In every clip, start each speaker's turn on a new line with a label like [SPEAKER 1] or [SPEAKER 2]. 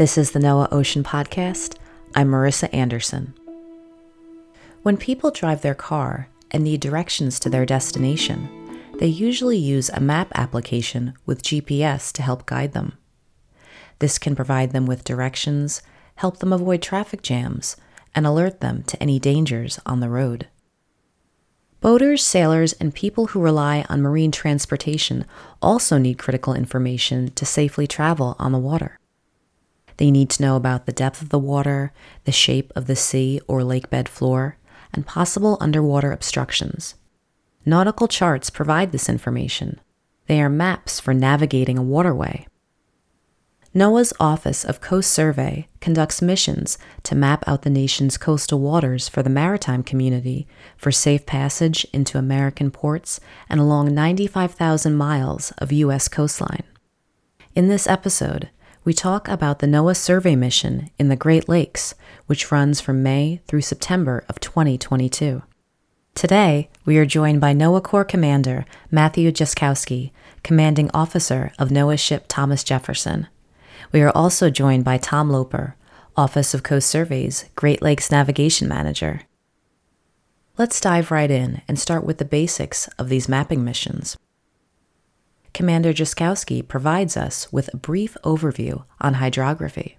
[SPEAKER 1] This is the NOAA Ocean Podcast. I'm Marissa Anderson. When people drive their car and need directions to their destination, they usually use a map application with GPS to help guide them. This can provide them with directions, help them avoid traffic jams, and alert them to any dangers on the road. Boaters, sailors, and people who rely on marine transportation also need critical information to safely travel on the water. They need to know about the depth of the water, the shape of the sea or lake bed floor, and possible underwater obstructions. Nautical charts provide this information. They are maps for navigating a waterway. NOAA's Office of Coast Survey conducts missions to map out the nation's coastal waters for the maritime community for safe passage into American ports and along 95,000 miles of U.S. coastline. In this episode, we talk about the NOAA survey mission in the Great Lakes, which runs from May through September of 2022. Today, we are joined by NOAA Corps Commander Matthew Jaskoski, commanding officer of NOAA ship Thomas Jefferson. We are also joined by Tom Loeper, Office of Coast Surveys Great Lakes Navigation Manager. Let's dive right in and start with the basics of these mapping missions. Commander Jaskoski provides us with a brief overview on hydrography.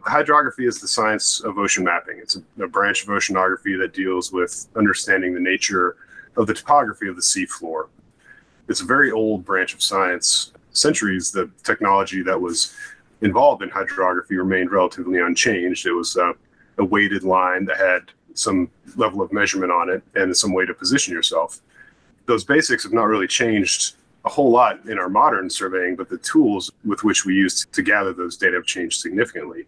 [SPEAKER 2] Hydrography is the science of ocean mapping. It's a, a, branch of oceanography that deals with understanding the nature of the topography of the seafloor. It's a very old branch of science. Centuries, the technology that was involved in hydrography remained relatively unchanged. It was a, a weighted line that had some level of measurement on it and some way to position yourself those basics have not really changed a whole lot in our modern surveying, but the tools with which we use to gather those data have changed significantly.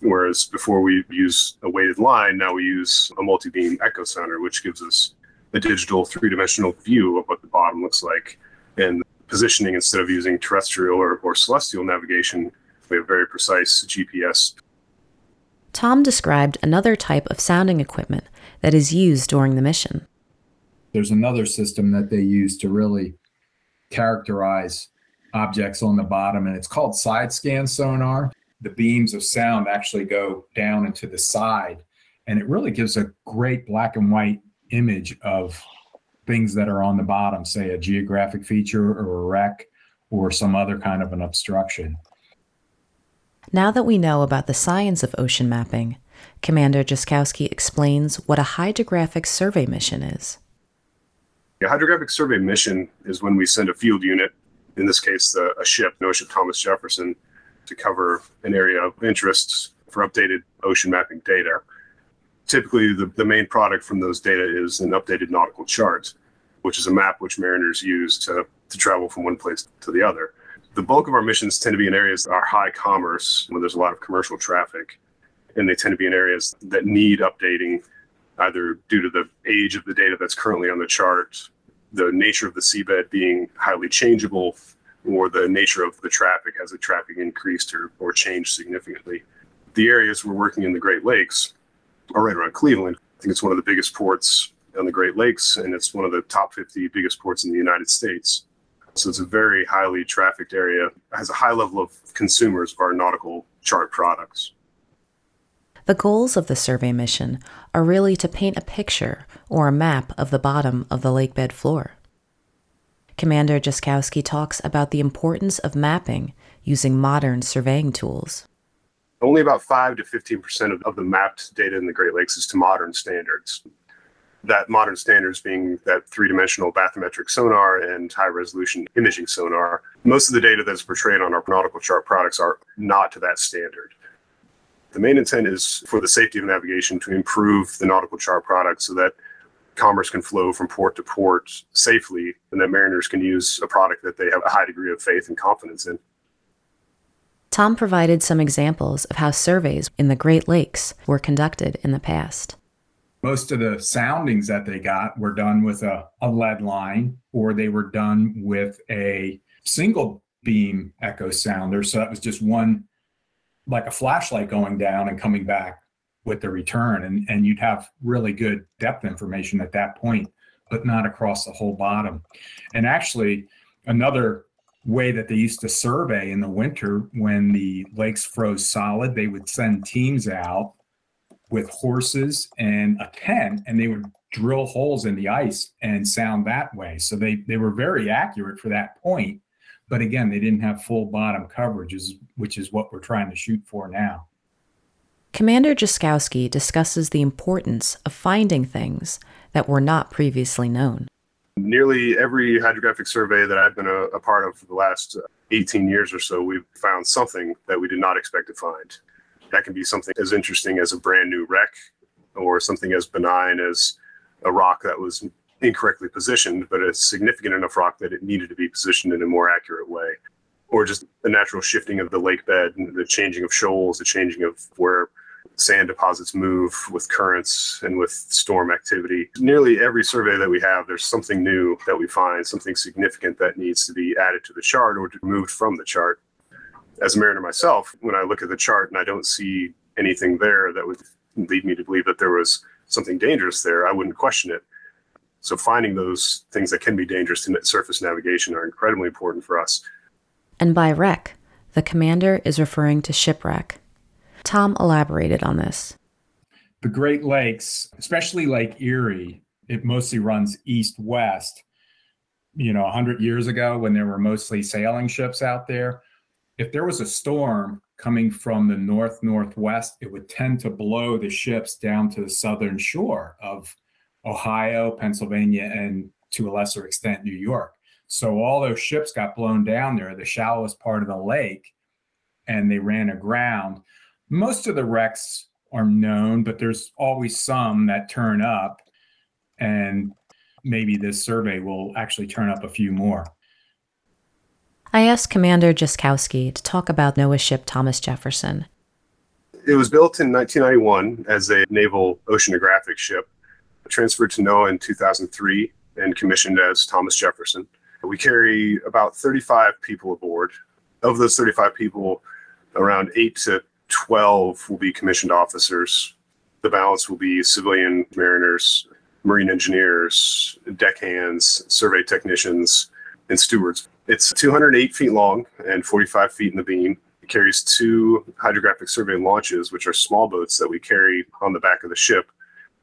[SPEAKER 2] Whereas before we use a weighted line, now we use a multi-beam echo sounder, which gives us a digital three-dimensional view of what the bottom looks like. And positioning instead of using terrestrial or, or celestial navigation, we have very precise GPS.
[SPEAKER 1] Tom described another type of sounding equipment that is used during the mission
[SPEAKER 3] there's another system that they use to really characterize objects on the bottom, and it's called side scan sonar. The beams of sound actually go down into the side, and it really gives a great black and white image of things that are on the bottom, say a geographic feature or a wreck or some other kind of an obstruction.
[SPEAKER 1] Now that we know about the science of ocean mapping, Commander Jaskoski explains what a hydrographic survey mission is.
[SPEAKER 2] A hydrographic survey mission is when we send a field unit, in this case, the, a ship, NOAA ship Thomas Jefferson, to cover an area of interest for updated ocean mapping data. Typically, the, the main product from those data is an updated nautical chart, which is a map which mariners use to, to travel from one place to the other. The bulk of our missions tend to be in areas that are high commerce, where there's a lot of commercial traffic, and they tend to be in areas that need updating either due to the age of the data that's currently on the chart, the nature of the seabed being highly changeable, or the nature of the traffic has the traffic increased or, or changed significantly. The areas we're working in the Great Lakes are right around Cleveland. I think it's one of the biggest ports on the Great Lakes, and it's one of the top 50 biggest ports in the United States. So it's a very highly trafficked area, it has a high level of consumers of our nautical chart products.
[SPEAKER 1] The goals of the survey mission are really to paint a picture or a map of the bottom of the lakebed floor. Commander Jaskoski talks about the importance of mapping using modern surveying tools.
[SPEAKER 2] Only about 5 to 15% of, of the mapped data in the Great Lakes is to modern standards. That modern standards being that three dimensional bathymetric sonar and high resolution imaging sonar. Most of the data that's portrayed on our nautical chart products are not to that standard. The main intent is for the safety of navigation to improve the nautical chart product so that commerce can flow from port to port safely and that mariners can use a product that they have a high degree of faith and confidence in.
[SPEAKER 1] Tom provided some examples of how surveys in the Great Lakes were conducted in the past.
[SPEAKER 3] Most of the soundings that they got were done with a, a lead line or they were done with a single beam echo sounder. So that was just one like a flashlight going down and coming back with the return and, and you'd have really good depth information at that point but not across the whole bottom and actually another way that they used to survey in the winter when the lakes froze solid. They would send teams out with horses and a tent, and they would drill holes in the ice and sound that way. So they they were very accurate for that point. But again, they didn't have full bottom coverage, which is what we're trying to shoot for now.
[SPEAKER 1] Commander Jaskoski discusses the importance of finding things that were not previously known.
[SPEAKER 2] Nearly every hydrographic survey that I've been a, a part of for the last uh, 18 years or so, we've found something that we did not expect to find. That can be something as interesting as a brand new wreck or something as benign as a rock that was incorrectly positioned, but a significant enough rock that it needed to be positioned in a more accurate way. Or just the natural shifting of the lake bed, the changing of shoals, the changing of where sand deposits move with currents and with storm activity. Nearly every survey that we have, there's something new that we find, something significant that needs to be added to the chart or removed from the chart. As a mariner myself, when I look at the chart and I don't see anything there that would lead me to believe that there was something dangerous there, I wouldn't question it. So finding those things that can be dangerous in surface navigation are incredibly important for us.
[SPEAKER 1] And by wreck, the commander is referring to shipwreck. Tom elaborated on this.
[SPEAKER 3] The Great Lakes, especially Lake Erie, it mostly runs east west. You know, 100 years ago when there were mostly sailing ships out there, if there was a storm coming from the north northwest, it would tend to blow the ships down to the southern shore of Ohio, Pennsylvania, and to a lesser extent, New York. So all those ships got blown down there, the shallowest part of the lake, and they ran aground. Most of the wrecks are known, but there's always some that turn up, and maybe this survey will actually turn up a few more.
[SPEAKER 1] I asked Commander Jaskoski to talk about NOAA ship Thomas Jefferson.
[SPEAKER 2] It was built in 1991 as a naval oceanographic ship, transferred to NOAA in 2003, and commissioned as Thomas Jefferson. We carry about 35 people aboard. Of those 35 people, around 8 to 12 will be commissioned officers. The balance will be civilian mariners, marine engineers, deckhands, survey technicians, and stewards. It's 208 feet long and 45 feet in the beam. It carries two hydrographic survey launches, which are small boats that we carry on the back of the ship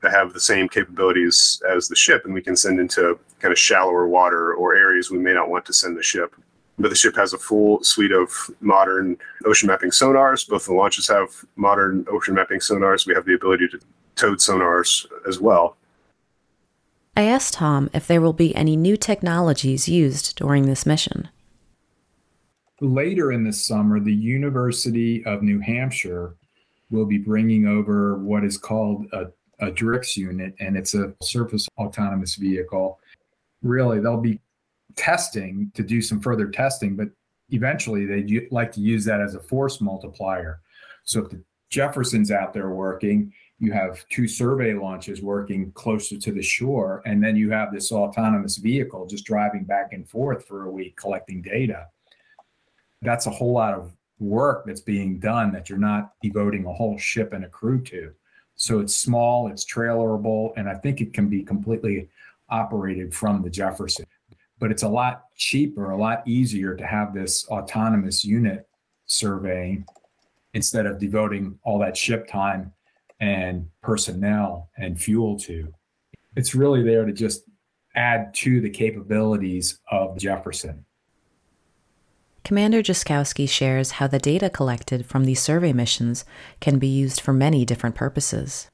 [SPEAKER 2] that have the same capabilities as the ship, and we can send into kind of shallower water or areas we may not want to send the ship. But the ship has a full suite of modern ocean mapping sonars. Both the launches have modern ocean mapping sonars. We have the ability to towed sonars as well.
[SPEAKER 1] I asked Tom if there will be any new technologies used during this mission.
[SPEAKER 3] Later in the summer, the University of New Hampshire will be bringing over what is called a, a DRIX unit, and it's a surface autonomous vehicle. Really, they'll be testing to do some further testing, but eventually they'd like to use that as a force multiplier. So if the Jefferson's out there working, you have two survey launches working closer to the shore, and then you have this autonomous vehicle just driving back and forth for a week collecting data. That's a whole lot of work that's being done that you're not devoting a whole ship and a crew to. So it's small, it's trailerable, and I think it can be completely operated from the Jefferson. But it's a lot cheaper, a lot easier to have this autonomous unit surveying instead of devoting all that ship time and personnel and fuel to. It's really there to just add to the capabilities of Jefferson.
[SPEAKER 1] Commander Jaskoski shares how the data collected from these survey missions can be used for many different purposes.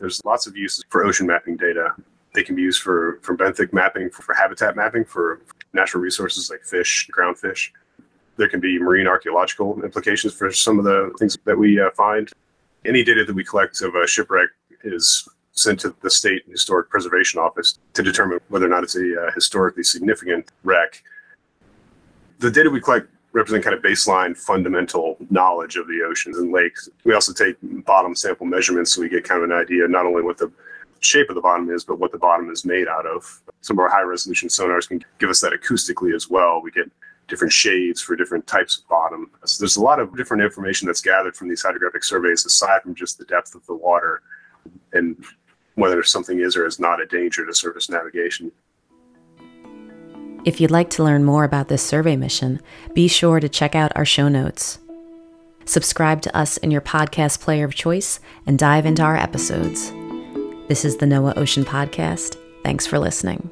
[SPEAKER 2] There's lots of uses for ocean mapping data. They can be used for, for benthic mapping, for, for habitat mapping, for natural resources like fish, ground fish. There can be marine archaeological implications for some of the things that we uh, find any data that we collect of a shipwreck is sent to the state historic preservation office to determine whether or not it's a uh, historically significant wreck. The data we collect represent kind of baseline fundamental knowledge of the oceans and lakes. We also take bottom sample measurements so we get kind of an idea not only what the shape of the bottom is, but what the bottom is made out of. Some of our high resolution sonars can give us that acoustically as well. We get different shades for different types of bottom. So there's a lot of different information that's gathered from these hydrographic surveys aside from just the depth of the water and whether something is or is not a danger to surface navigation.
[SPEAKER 1] If you'd like to learn more about this survey mission, be sure to check out our show notes. Subscribe to us in your podcast player of choice and dive into our episodes. This is the NOAA Ocean Podcast. Thanks for listening.